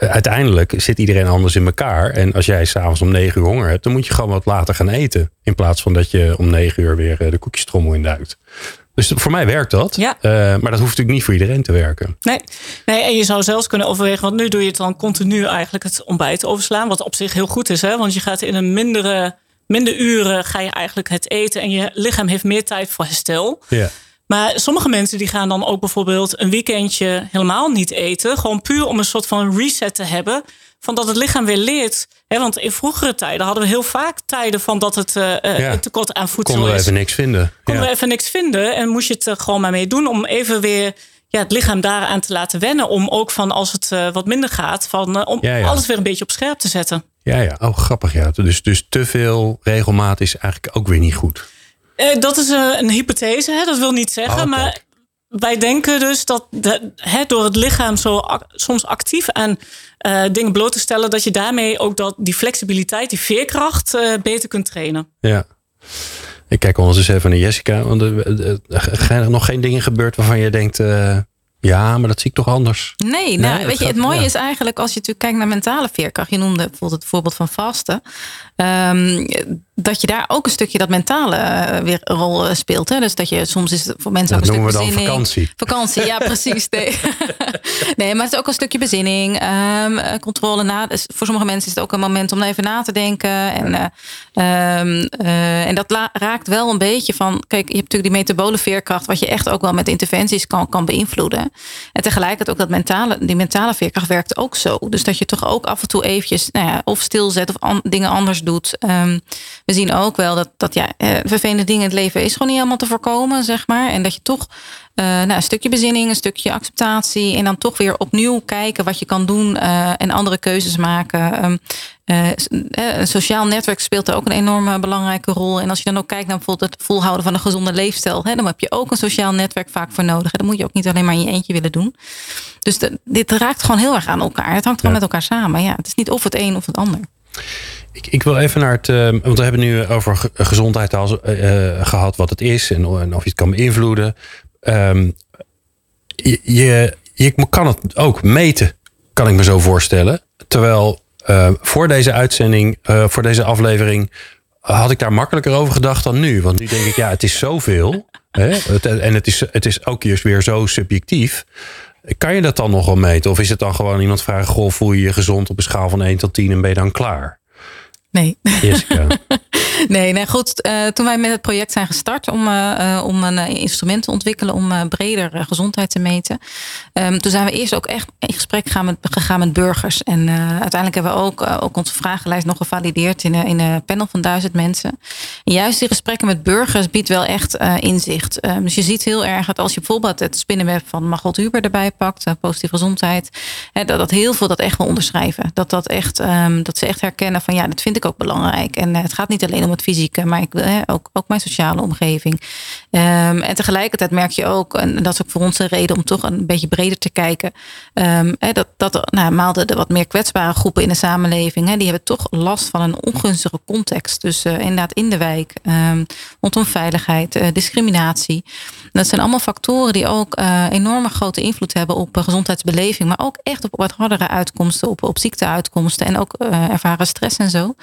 uiteindelijk zit iedereen anders in elkaar. En als jij s'avonds om negen uur honger hebt, dan moet je gewoon wat later gaan eten. In plaats van dat je om negen uur weer eh, de koekjestrommel induikt. Dus voor mij werkt dat. Ja. Eh, maar dat hoeft natuurlijk niet voor iedereen te werken. nee. nee. En je zou zelfs kunnen overwegen, want nu doe je het dan continu eigenlijk het ontbijt overslaan. Wat op zich heel goed is, hè? want je gaat in een mindere, minder uren ga je eigenlijk het eten. En je lichaam heeft meer tijd voor herstel. Ja. Maar sommige mensen die gaan dan ook bijvoorbeeld een weekendje helemaal niet eten. Gewoon puur om een soort van reset te hebben. Van dat het lichaam weer leert. Want in vroegere tijden hadden we heel vaak tijden van dat het Ja. een tekort aan voedsel Konden we is. even niks vinden. Konden Ja. we even niks vinden. En moest je het er gewoon maar mee doen om even weer ja, het lichaam daaraan te laten wennen. Om ook van als het eh, wat minder gaat, van, om ja. alles weer een beetje op scherp te zetten. Ja, ja. Oh, grappig. Ja. Dus, dus te veel regelmaat is eigenlijk ook weer niet goed. Eh, dat is eh, een hypothese, hè? dat wil niet zeggen. Oh, maar wij denken dus dat de, hè, door het lichaam zo ac- soms actief aan eh, dingen bloot te stellen, dat je daarmee ook dat, die flexibiliteit, die veerkracht beter kunt trainen. Ja. Ik kijk ondertussen even naar Jessica. Want er, zijn er nog geen dingen gebeurd waarvan je denkt... eh, ja, maar dat zie ik toch anders. Nee, nou, weet je, gaat- het mooie ja. is eigenlijk als je natuurlijk kijkt naar mentale veerkracht. Je noemde bijvoorbeeld het voorbeeld van vasten. ehm, dat je daar ook een stukje dat mentale eh, weer een rol eh, speelt. Hè? Dus dat je soms is het voor mensen Dat ook een noemen stuk we dan bezinning. vakantie. Vakantie, ja, precies. Nee. nee, maar het is ook een stukje bezinning, ehm, eh, controle na. Dus voor sommige mensen is het ook een moment om even na te denken. En, eh, ehm, eh, en dat raakt wel een beetje van. Kijk, je hebt natuurlijk die metabole veerkracht, wat je echt ook wel met interventies kan, kan beïnvloeden. En tegelijkertijd ook dat mentale, die mentale veerkracht werkt ook zo. Dus dat je toch ook af en toe eventjes nou ja, of stilzet of an- dingen anders doet. Ehm, we zien ook wel dat, dat ja, eh, vervelende dingen in het leven is gewoon niet helemaal te voorkomen, zeg maar. En dat je toch eh, nou, een stukje bezinning, een stukje acceptatie. En dan toch weer opnieuw kijken wat je kan doen eh, en andere keuzes maken. Ehm, eh, eh, een sociaal netwerk speelt er ook een enorme belangrijke rol. En als je dan ook kijkt naar bijvoorbeeld het volhouden van een gezonde leefstijl, hè, dan heb je ook een sociaal netwerk vaak voor nodig. En dat moet je ook niet alleen maar in je eentje willen doen. Dus de- dit raakt gewoon heel erg aan elkaar. Het hangt gewoon Ja. met elkaar samen. Ja, het is niet of het een of het ander. Ik, ik wil even naar het... eh, want we hebben nu over ge- gezondheid al eh, eh, gehad, wat het is en, of je het kan beïnvloeden. Ehm, je, je, kan het ook meten, kan ik me zo voorstellen. Terwijl eh, voor deze uitzending, eh, voor deze aflevering, had ik daar makkelijker over gedacht dan nu. Want nu denk ik, ja, het is zoveel. Hè? En het is, het is ook juist weer zo subjectief. Kan je dat dan nog wel meten? Of is het dan gewoon iemand vragen: Goh, voel je je gezond op een schaal van 1 tot 10 en ben je dan klaar? Nee. Jessica. Nee, nee goed. Eh, toen wij met het project zijn gestart om, eh, eh, om een instrument te ontwikkelen om eh, breder gezondheid te meten. ehm, toen zijn we eerst ook echt in gesprek gegaan met, burgers. En uiteindelijk hebben we ook, ook onze vragenlijst nog gevalideerd in, in een panel van duizend mensen. En juist die gesprekken met burgers biedt wel echt inzicht. Ehm, dus je ziet heel erg dat als je bijvoorbeeld het spinnenweb van Magot Huber erbij pakt, positieve gezondheid, hè, dat, dat heel veel dat echt wel onderschrijven. Dat, dat, echt, ehm, dat ze echt herkennen van ja, dat vind ik ook belangrijk. En het gaat niet alleen om fysieke, maar ik hè, ook, ook mijn sociale omgeving. Ehm, en tegelijkertijd merk je ook, en dat is ook voor ons een reden om toch een beetje breder te kijken, um, hè, dat, dat nou, maalde de wat meer kwetsbare groepen in de samenleving, hè, die hebben toch last van een ongunstige context. Dus uh, inderdaad in de wijk, um, rondom veiligheid, uh, discriminatie. Dat zijn allemaal factoren die ook uh, enorme grote invloed hebben op gezondheidsbeleving, maar ook echt op wat hardere uitkomsten, op, op ziekteuitkomsten en ook ervaren stress en zo.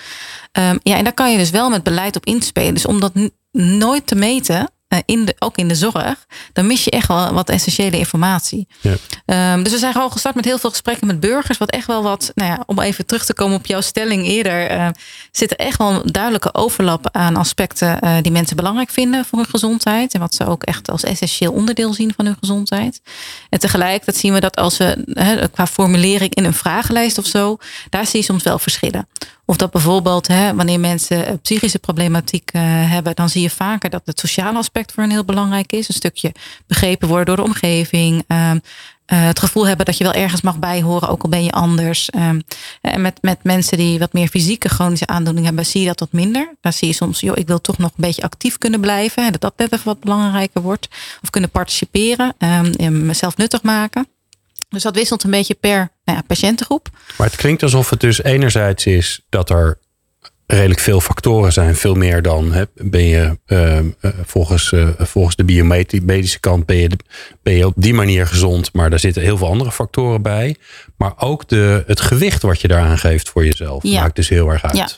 Ja, en daar kan je dus wel met beleid op inspelen. Dus om dat nooit te meten, eh, in de, ook in de zorg, dan mis je echt wel wat essentiële informatie. Ja. Um, dus we zijn gewoon gestart met heel veel gesprekken met burgers. Wat echt wel wat, nou ja, om even terug te komen op jouw stelling eerder, uh, zit er echt wel een duidelijke overlap aan aspecten uh, die mensen belangrijk vinden voor hun gezondheid. En wat ze ook echt als essentieel onderdeel zien van hun gezondheid. En tegelijkertijd zien we dat als we qua formulering in een vragenlijst of zo, daar zie je soms wel verschillen. Of dat bijvoorbeeld hè, wanneer mensen psychische problematiek uh, hebben, dan zie je vaker dat het sociale aspect voor hen heel belangrijk is. Een stukje begrepen worden door de omgeving. Uh, het gevoel hebben dat je wel ergens mag bijhoren, ook al ben je anders. Uh, en met, met mensen die wat meer fysieke chronische aandoening hebben, zie je dat wat minder. Daar zie je soms, joh, ik wil toch nog een beetje actief kunnen blijven. Dat dat net even wat belangrijker wordt. Of kunnen participeren, ehm, mezelf nuttig maken. Dus dat wisselt een beetje per nou ja, patiëntengroep. Maar het klinkt alsof het dus enerzijds is dat er redelijk veel factoren zijn. Veel meer dan hè, ben je uh, volgens, uh, volgens de biomedische kant ben je, ben je op die manier gezond. Maar daar zitten heel veel andere factoren bij. Maar ook de, het gewicht wat je daaraan geeft voor jezelf maakt dus heel erg uit. Ja.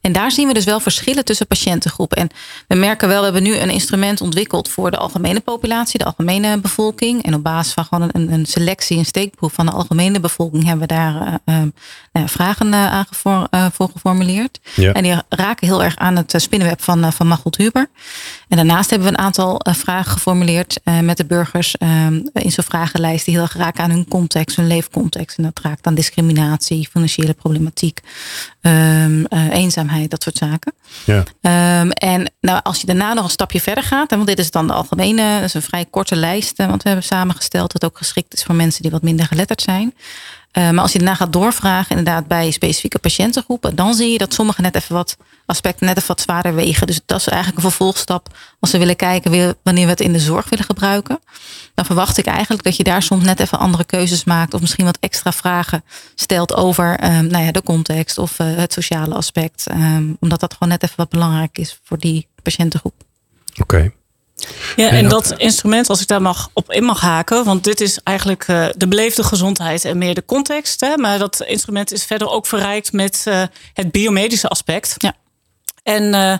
En daar zien we dus wel verschillen tussen patiëntengroepen. En we merken wel, we hebben nu een instrument ontwikkeld voor de algemene populatie, de algemene bevolking. En op basis van gewoon een, een selectie, een steekproef van de algemene bevolking, hebben we daar uh, uh, vragen aan voor geformuleerd. Ja. En die raken heel erg aan het spinnenweb van, van Machteld Huber. En daarnaast hebben we een aantal vragen geformuleerd met de burgers ehm, in zo'n vragenlijst die heel erg raken aan hun context, hun leefcontext. En dat raakt aan discriminatie, financiële problematiek, um, eenzaamheid, dat soort zaken. Ja. Um, en nou, als je daarna nog een stapje verder gaat, want dit is dan de algemene, dat is een vrij korte lijst, want we hebben samengesteld dat ook geschikt is voor mensen die wat minder geletterd zijn. Uh, maar als je daarna gaat doorvragen, inderdaad bij specifieke patiëntengroepen, dan zie je dat sommige net even wat aspecten net even wat zwaarder wegen. Dus dat is eigenlijk een vervolgstap als we willen kijken wanneer we het in de zorg willen gebruiken. Dan verwacht ik eigenlijk dat je daar soms net even andere keuzes maakt of misschien wat extra vragen stelt over um, nou ja, de context of uh, het sociale aspect. Omdat dat gewoon net even wat belangrijk is voor die patiëntengroep. Oké. Ja, en dat instrument, als ik daar mag op in mag haken, want dit is eigenlijk uh, de beleefde gezondheid en meer de context. Hè, maar dat instrument is verder ook verrijkt met uh, het biomedische aspect. Ja. En, uh,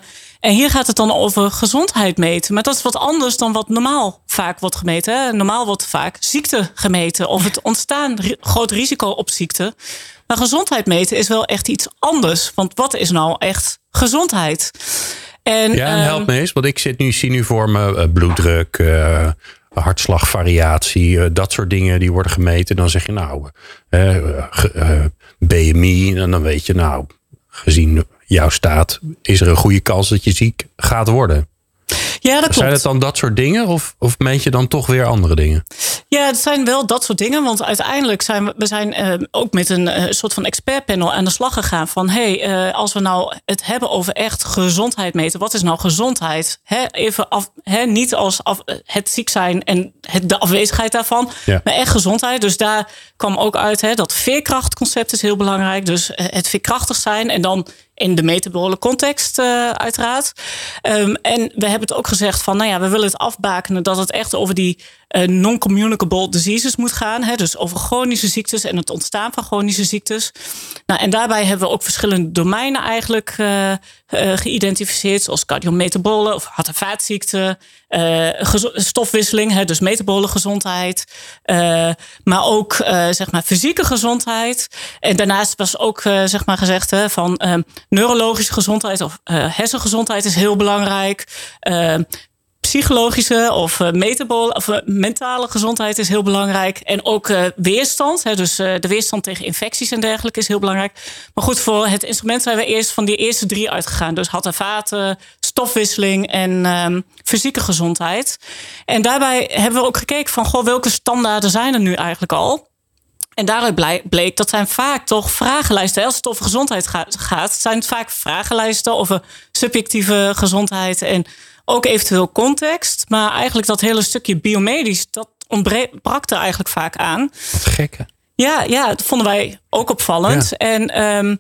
en hier gaat het dan over gezondheid meten. Maar dat is wat anders dan wat normaal vaak wordt gemeten. Hè. Normaal wordt vaak ziekte gemeten of het ontstaan groot risico op ziekte. Maar gezondheid meten is wel echt iets anders. Want wat is nou echt gezondheid? En, ja, en help ehm, me eens, want ik zit nu, zie nu voor me uh, bloeddruk, uh, hartslagvariatie, uh, dat soort dingen die worden gemeten. Dan zeg je nou, BMI, en dan weet je nou, gezien jouw staat, is er een goede kans dat je ziek gaat worden. Ja, dat klopt. Zijn het dan dat soort dingen of, of meet je dan toch weer andere dingen? Ja, het zijn wel dat soort dingen. Want uiteindelijk zijn we, we zijn uh, ook met een uh, soort van expertpanel aan de slag gegaan. Van hey, uh, als we nou het hebben over echt gezondheid meten. Wat is nou gezondheid? He, even af, he, niet als af, het ziek zijn en het, de afwezigheid daarvan. Ja. Maar echt gezondheid. Dus daar kwam ook uit he, dat veerkrachtconcept is heel belangrijk. Dus het veerkrachtig zijn en dan in de metabole context uh, uiteraard. Um, en we hebben het ook gezegd van, nou ja, we willen het afbakenen dat het echt over die non-communicable diseases moet gaan. Hè, dus over chronische ziektes en het ontstaan van chronische ziektes. Nou, en daarbij hebben we ook verschillende domeinen eigenlijk uh, geïdentificeerd, zoals cardiometabole of hart- en vaatziekten, stofwisseling, hè, dus metabole gezondheid, maar ook zeg maar fysieke gezondheid. En daarnaast was ook zeg maar gezegd hè, van neurologische gezondheid of hersengezondheid is heel belangrijk psychologische of uh, metabole of uh, mentale gezondheid is heel belangrijk. En ook uh, weerstand. Hè, dus de weerstand tegen infecties en dergelijke is heel belangrijk. Maar goed, voor het instrument zijn we eerst van die eerste drie uitgegaan. Dus hart en vaten, stofwisseling en um, fysieke gezondheid. En daarbij hebben we ook gekeken van goh, welke standaarden zijn er nu eigenlijk al? En daaruit bleek dat zijn vaak toch vragenlijsten. Als het over gezondheid gaat, zijn het vaak vragenlijsten over subjectieve gezondheid en ook eventueel context. Maar eigenlijk dat hele stukje biomedisch, dat ontbrak er eigenlijk vaak aan. Wat gekke. Ja, ja, dat vonden wij ook opvallend. En um,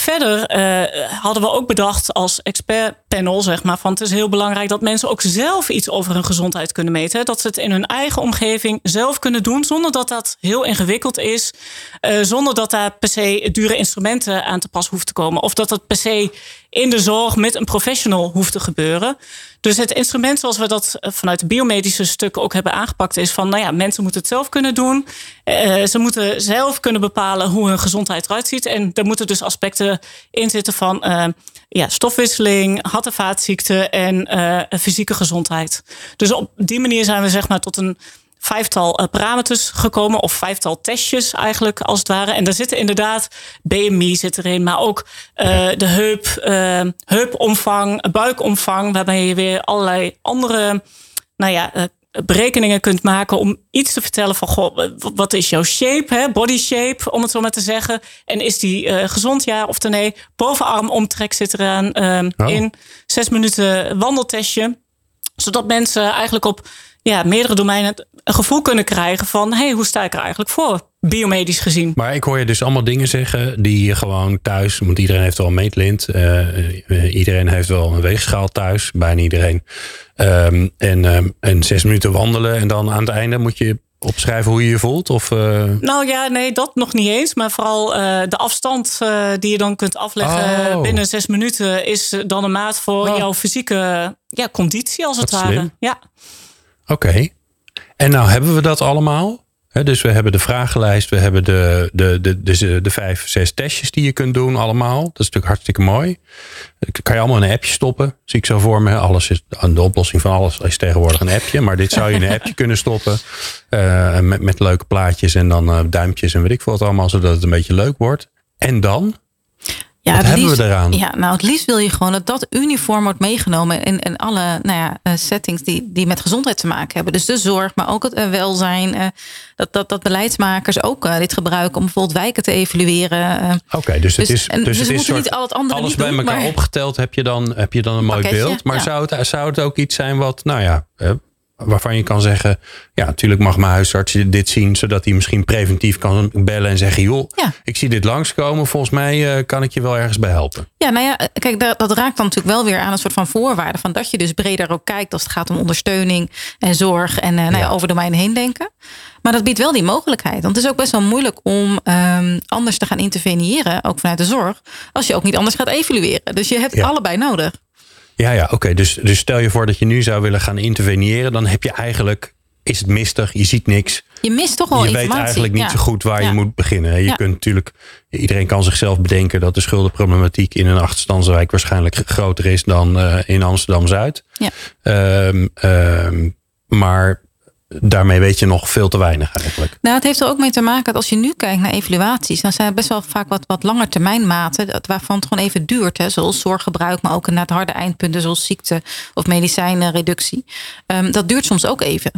Verder uh, hadden we ook bedacht als expertpanel, zeg maar, van het is heel belangrijk dat mensen ook zelf iets over hun gezondheid kunnen meten. Dat ze het in hun eigen omgeving zelf kunnen doen, zonder dat dat heel ingewikkeld is. Uh, zonder dat daar per se dure instrumenten aan te pas hoeft te komen. Of dat dat per se in de zorg met een professional hoeft te gebeuren. Dus het instrument zoals we dat eh, vanuit de biomedische stukken ook hebben aangepakt, is van nou ja, mensen moeten het zelf kunnen doen. Uh, ze moeten zelf kunnen bepalen hoe hun gezondheid eruit ziet. En er moeten dus aspecten in zitten van uh, ja, stofwisseling, hart- en vaatziekten en fysieke gezondheid. Dus op die manier zijn we zeg maar tot een vijftal eh, parameters gekomen. Of vijftal testjes eigenlijk, als het ware. En daar zitten inderdaad BMI zit erin. Maar ook uh, de heup, uh, heupomvang, buikomvang. Waarbij je weer allerlei andere nou ja, berekeningen kunt maken om iets te vertellen van goh, wat is jouw shape, hè? body shape, om het zo maar te zeggen. En is die uh, gezond ja of nee? Bovenarmomtrek zit eraan um, oh. in. Zes minuten wandeltestje. Zodat mensen eigenlijk op ja, meerdere domeinen een gevoel kunnen krijgen van hey, hoe sta ik er eigenlijk voor, biomedisch gezien. Maar ik hoor je dus allemaal dingen zeggen die je gewoon thuis, want iedereen heeft wel een meetlint, uh, iedereen heeft wel een weegschaal thuis, bijna iedereen. Um, en, um, en zes minuten wandelen en dan aan het einde moet je opschrijven hoe je je voelt? Of, uh... Nou ja, nee, dat nog niet eens. Maar vooral uh, de afstand uh, die je dan kunt afleggen oh. binnen zes minuten is dan een maat voor oh. jouw fysieke ja, conditie als het ware. Ja. Oké. En nou hebben we dat allemaal. dus we hebben de vragenlijst, we hebben de, de, de, de, de vijf, zes testjes die je kunt doen allemaal. Dat is natuurlijk hartstikke mooi. Dat kan je allemaal in een appje stoppen. Zie ik zo voor me. Alles is, de oplossing van alles is tegenwoordig een appje. Maar dit zou je in een appje kunnen stoppen. Uh, met, met leuke plaatjes en dan uh, duimpjes en weet ik veel wat allemaal. Zodat het een beetje leuk wordt. En dan? Ja, Wat hebben liefst, we eraan? Ja, nou, het liefst wil je gewoon dat dat uniform wordt meegenomen in, in alle nou ja, uh, settings die, die met gezondheid te maken hebben. Dus de zorg, maar ook het uh, welzijn. Uh, dat, dat, dat beleidsmakers ook dit gebruiken om bijvoorbeeld wijken te evalueren. Oké, dus het dus, is, en, dus, dus het is soort, niet al het andere alles bij doen, elkaar maar... opgeteld heb je dan, heb je dan een mooi Pakketje, beeld. Maar ja. zou, het, zou het ook iets zijn wat, nou ja, waarvan je kan zeggen... ja, natuurlijk mag mijn huisarts dit zien... zodat hij misschien preventief kan bellen en zeggen... joh, Ja. ik zie dit langskomen. Volgens mij eh, kan ik je wel ergens bij helpen. Ja, nou ja, kijk, dat, dat raakt dan natuurlijk wel weer aan een soort van voorwaarde. Van dat je dus breder ook kijkt als het gaat om ondersteuning en zorg en eh, nou ja, over domeinen heen denken. Maar dat biedt wel die mogelijkheid. Want het is ook best wel moeilijk om ehm, anders te gaan interveneren, ook vanuit de zorg, als je ook niet anders gaat evalueren. Dus je hebt Ja. allebei nodig. Ja, ja, oké. Dus, dus stel je voor dat je nu zou willen gaan interveneren... dan heb je eigenlijk, is het mistig, je ziet niks... Je mist toch wel je informatie. weet eigenlijk niet Ja. zo goed waar Ja. je moet beginnen. Je Ja. kunt natuurlijk, iedereen kan zichzelf bedenken dat de schuldenproblematiek in een achterstandswijk waarschijnlijk groter is dan eh, in Amsterdam Zuid. Ja. Ehm, ehm, maar daarmee weet je nog veel te weinig eigenlijk. Nou, het heeft er ook mee te maken dat als je nu kijkt naar evaluaties, dan zijn er best wel vaak wat, wat langer termijn maten, dat- waarvan het gewoon even duurt. Hè, zoals zorggebruik, maar ook naar het harde eindpunten, zoals ziekte of medicijnenreductie. Ehm, dat duurt soms ook even.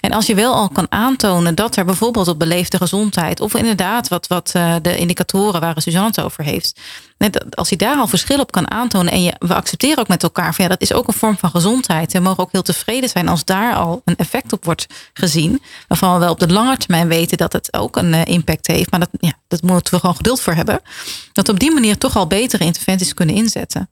En als je wel al kan aantonen dat er bijvoorbeeld op beleefde gezondheid, of inderdaad wat, wat eh, de indicatoren waar Suzanne het over heeft, net als je daar al verschil op kan aantonen en je, we accepteren ook met elkaar van ja, dat is ook een vorm van gezondheid. We mogen ook heel tevreden zijn als daar al een effect op wordt gezien. Waarvan we wel op de lange termijn weten dat het ook een eh, impact heeft. Maar dat, ja, dat moeten we gewoon geduld voor hebben. Dat op die manier toch al betere interventies kunnen inzetten.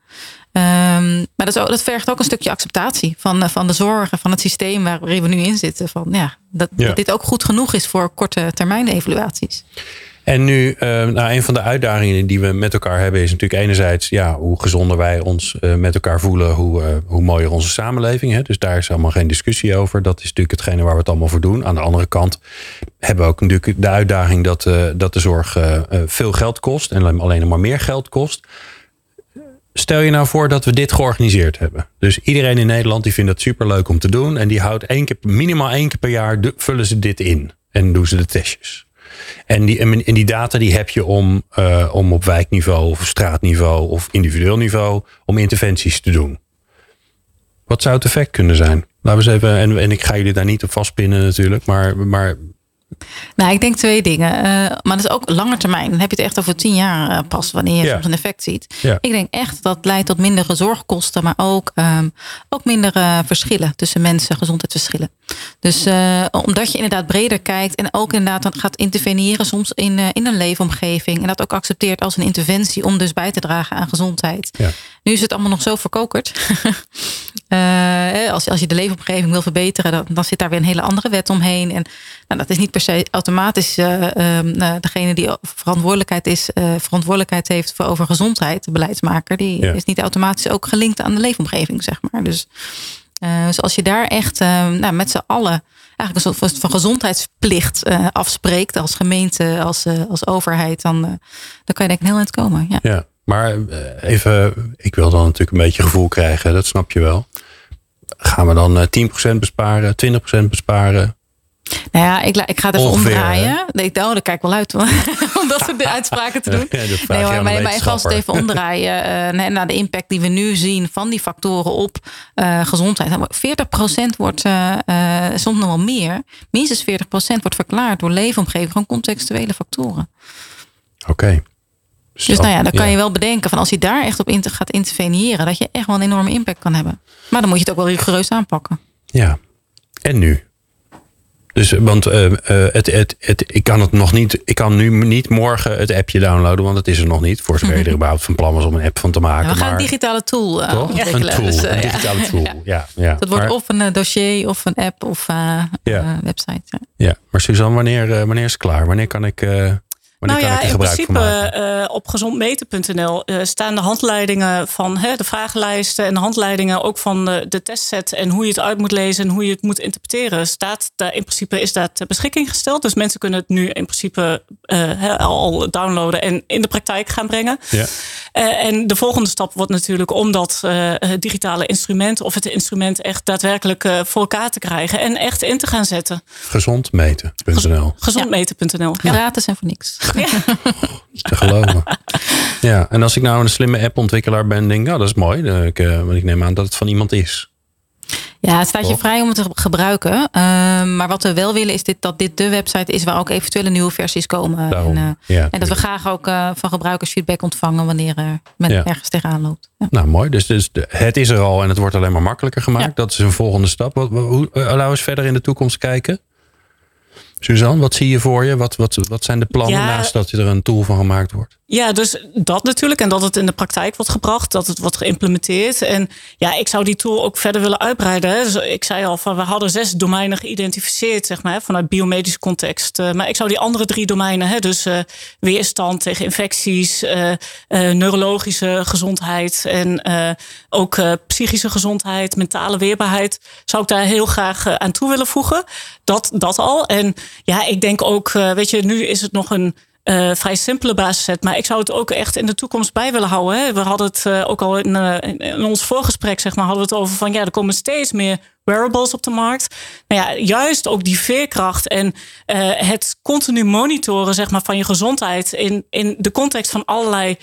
Ehm, maar dat, is ook, dat vergt ook een stukje acceptatie van, eh, van de zorgen, van het systeem waarin we nu in zitten. Van, ja, dat, Ja. dat dit ook goed genoeg is voor korte termijn evaluaties. En nu, eh, nou, een van de uitdagingen die we met elkaar hebben is natuurlijk enerzijds, ja, hoe gezonder wij ons eh, met elkaar voelen, hoe, eh, hoe mooier onze samenleving. Hè? Dus daar is allemaal geen discussie over. Dat is natuurlijk hetgene waar we het allemaal voor doen. Aan de andere kant hebben we ook natuurlijk de uitdaging dat, dat de zorg veel geld kost en alleen maar meer geld kost. Stel je nou voor dat we dit georganiseerd hebben. Dus iedereen in Nederland die vindt het superleuk om te doen. En die houdt één keer, minimaal één keer per jaar vullen ze dit in. En doen ze de testjes. En die, en die data die heb je om, eh, om op wijkniveau of straatniveau of individueel niveau om interventies te doen. Wat zou het effect kunnen zijn? Laten we eens even, en, en ik ga jullie daar niet op vastpinnen natuurlijk, maar, maar Nou, ik denk twee dingen. Uh, maar dat is ook langer termijn. Dan heb je het echt over tien jaar uh, pas wanneer je soms een effect ziet. Ja. Ik denk echt dat leidt tot mindere zorgkosten, maar ook, um, ook mindere verschillen tussen mensen, gezondheidsverschillen. Dus omdat je inderdaad breder kijkt en ook inderdaad dan gaat interveneren soms in, in een leefomgeving. En dat ook accepteert als een interventie om dus bij te dragen aan gezondheid. Ja. Nu is het allemaal nog zo verkokerd. als, als je de leefomgeving wil verbeteren, dan, dan zit daar weer een hele andere wet omheen. En nou, dat is niet per se automatisch uh, degene die verantwoordelijkheid, is, uh, verantwoordelijkheid heeft voor over gezondheid, de beleidsmaker, die Ja. is niet automatisch ook gelinkt aan de leefomgeving, zeg maar. Dus, dus als je daar echt nou, met z'n allen eigenlijk een soort van gezondheidsplicht afspreekt als gemeente, als, als overheid, dan, dan kan je denk ik heel eind komen. Ja. Ja, maar even, ik wil dan natuurlijk een beetje gevoel krijgen, dat snap je wel. Gaan we dan uh, 10% besparen, 20% besparen? Nou ja, ik, ik ga het even Ongeveer, omdraaien. Nee, oh, daar kijk ik wel uit hoor. om dat soort uitspraken te doen. Ja, nee, hoor, maar, maar ik ga het even omdraaien. Uh, naar de impact die we nu zien van die factoren op uh, gezondheid. 40% wordt uh, soms nog wel meer. Minstens 40% wordt verklaard door leefomgeving. Gewoon contextuele factoren. Oké. Okay. Dus nou ja, dan kan je wel bedenken van als je daar echt op inter gaat interveneren, dat je echt wel een enorme impact kan hebben. Maar dan moet je het ook wel rigoureus aanpakken. Ja. En nu? Dus, want uh, uh, het, het, het, ik kan het nog niet. Ik kan nu niet morgen het appje downloaden, want het is er nog niet. Voor zover je er überhaupt van plan was om een app van te maken. Ja, we gaan maar, een digitale tool uh, ontwikkelen. Een tool, Dus, een digitale ja. tool. Ja. Dat wordt maar, of een dossier of een app of ja. website. Ja. maar Suzanne, wanneer, wanneer is het klaar? Wanneer kan ik. Nou ja, in principe uh, op gezondmeten.nl uh, staan de handleidingen van hè, de vragenlijsten en de handleidingen ook van de, de testset en hoe je het uit moet lezen en hoe je het moet interpreteren. Staat daar in principe is dat ter beschikking gesteld. Dus mensen kunnen het nu in principe uh, al downloaden en in de praktijk gaan brengen. Ja. en de volgende stap wordt natuurlijk om dat digitale instrument of het instrument echt daadwerkelijk voor elkaar te krijgen en echt in te gaan zetten. Gezondmeten.nl. Gezondmeten.nl. Ja. Gratis en voor niks. Ja. te geloven. Ja, en als ik nou een slimme appontwikkelaar ben, denk ik, nou, dat is mooi. Ik, uh, want ik neem aan dat het van iemand is. Ja, het staat je vrij om het te gebruiken. Uh, maar wat we wel willen is dit, dat dit de website is waar ook eventuele nieuwe versies komen. Daarom, en, uh, ja, en, dat we graag ook uh, van gebruikers feedback ontvangen wanneer men ja. ergens tegenaan loopt. Ja. Nou, mooi. Dus, dus het is er al en het wordt alleen maar makkelijker gemaakt. Dat is een volgende stap. Wat, hoe, laten we eens verder in de toekomst kijken. Suzanne, wat zie je voor je? Wat, wat, wat zijn de plannen ja, naast dat er een tool van gemaakt wordt? Ja, dus dat natuurlijk. En dat het in de praktijk wordt gebracht. Dat het wordt geïmplementeerd. En ja, ik zou die tool ook verder willen uitbreiden. Dus ik zei al, van, we hadden zes domeinen geïdentificeerd, zeg maar, vanuit biomedische context. Uh, maar ik zou die andere drie domeinen, hè, dus uh, weerstand tegen infecties, uh, neurologische gezondheid en ook psychische gezondheid, mentale weerbaarheid, zou ik daar heel graag aan toe willen voegen. Dat, dat al. En ja, ik denk ook, weet je, nu is het nog een uh, vrij simpele basiszet. Maar ik zou het ook echt in de toekomst bij willen houden. Hè. We hadden het uh, ook al in, uh, in, ons voorgesprek, zeg maar, hadden we het over van ja, er komen steeds meer wearables op de markt. Nou ja, juist ook die veerkracht en het continu monitoren, zeg maar, van je gezondheid in, in de context van allerlei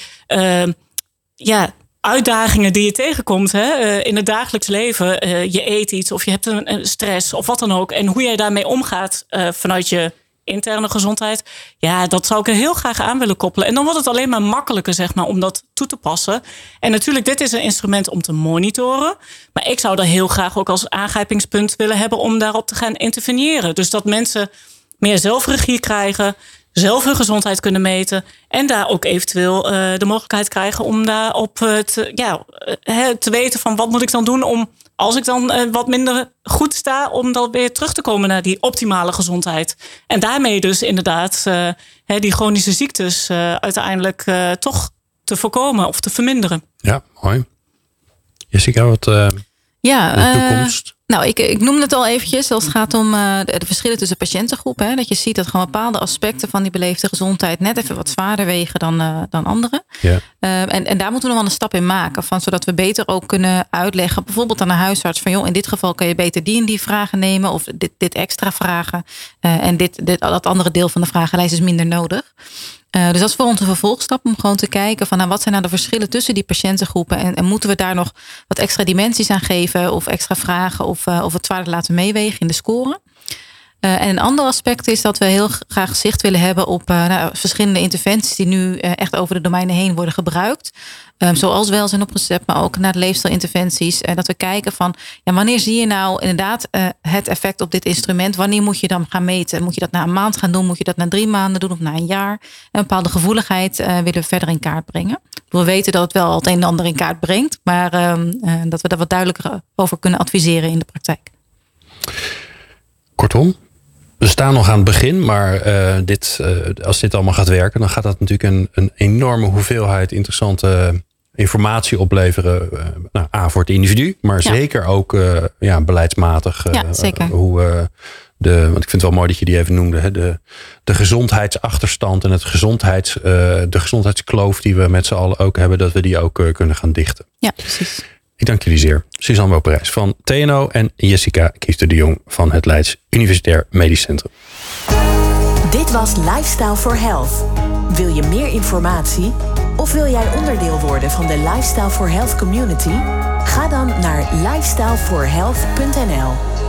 ja, uitdagingen die je tegenkomt hè, in het dagelijks leven. je eet iets of je hebt een, stress of wat dan ook. En hoe jij daarmee omgaat vanuit je interne gezondheid. Ja, dat zou ik er heel graag aan willen koppelen. En dan wordt het alleen maar makkelijker, zeg maar, om dat toe te passen. En natuurlijk, dit is een instrument om te monitoren. Maar ik zou er heel graag ook als aangrijpingspunt willen hebben om daarop te gaan interveneren. Dus dat mensen meer zelfregie krijgen, zelf hun gezondheid kunnen meten. En daar ook eventueel uh, de mogelijkheid krijgen om daarop uh, te, ja, uh, te weten van wat moet ik dan doen om als ik dan uh, wat minder goed sta, om dan weer terug te komen naar die optimale gezondheid. En daarmee dus inderdaad uh, hè, die chronische ziektes uh, uiteindelijk toch te voorkomen of te verminderen. Ja, mooi. Jessica, wat ja, de toekomst? Nou, ik, ik noemde het al eventjes als het gaat om uh, de, verschillen tussen patiëntengroepen. Hè, dat je ziet dat gewoon bepaalde aspecten van die beleefde gezondheid net even wat zwaarder wegen dan, uh, dan andere. Ja. Uh, en, en daar moeten we nog wel een stap in maken. Van, zodat we beter ook kunnen uitleggen, bijvoorbeeld aan een huisarts, van joh, in dit geval kan je beter die en die vragen nemen. Of dit, dit extra vragen. en dit, dit, dat andere deel van de vragenlijst is minder nodig. Uh, dus dat is voor ons een vervolgstap om gewoon te kijken van nou, wat zijn nou de verschillen tussen die patiëntengroepen en, en moeten we daar nog wat extra dimensies aan geven of extra vragen of, uh, of het zwaarder laten meewegen in de score. En een ander aspect is dat we heel graag zicht willen hebben op nou, verschillende interventies die nu echt over de domeinen heen worden gebruikt. Um, zoals welzijn op recept, maar ook naar de leefstijlinterventies. En dat we kijken van ja, wanneer zie je nou inderdaad het effect op dit instrument? Wanneer moet je dan gaan meten? Moet je dat na een maand gaan doen? Moet je dat na drie maanden doen of na een jaar? Een bepaalde gevoeligheid willen we verder in kaart brengen. We weten dat het wel het een en ander in kaart brengt, maar ehm, dat we daar wat duidelijker over kunnen adviseren in de praktijk. Kortom, we staan nog aan het begin, maar uh, dit, uh, als dit allemaal gaat werken, dan gaat dat natuurlijk een, een enorme hoeveelheid interessante informatie opleveren. Uh, nou, A voor het individu, maar ja. zeker ook ja, beleidsmatig. ja, zeker. hoe de, want ik vind het wel mooi dat je die even noemde. Hè, de, de gezondheidsachterstand en het gezondheids, de gezondheidskloof die we met z'n allen ook hebben, dat we die ook kunnen gaan dichten. Ja, precies. Ik dank jullie zeer. Suzanne Woperijs van TNO en Jessica Kiester de Jong van het Leids Universitair Medisch Centrum. Dit was Lifestyle for Health. Wil je meer informatie? Of wil jij onderdeel worden van de Lifestyle for Health community? Ga dan naar lifestyleforhealth.nl.